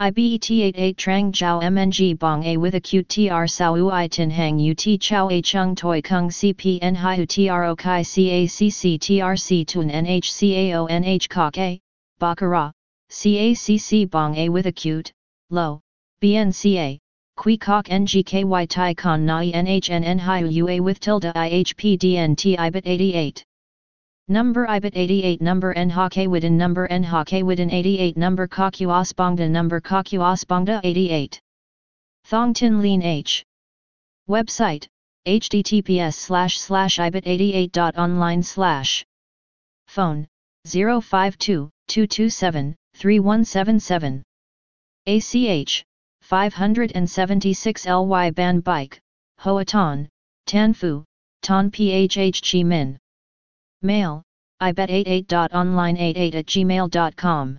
IBET88 Trang Jiao MNG Bong A with acute TR Sao Ui Tin Hang UT Chao A Chung Toi Kung CPN Hiu TRO Kai CACC TRC Tun NHCAO NH A, Baccarat, CACC Bong A with acute, low, BNCA, Qui Kok NGKY Tai Con Nai NHNN Hiu UA with tilde IHPDNT IBIT 88. Number IBIT 88 Number N Hockey Widen Number N Hockey Widen 88 Number Koku Osbongda Number Koku Osbongda 88 Thong Tin Lean H. Website https slash slash ibit 88online slash. Phone 052 227 3177 ACH 576 LY Ban Bike Hoa Tan Tan Phu Tan PHH Chi Min Mail, ibet88.online88 at gmail.com.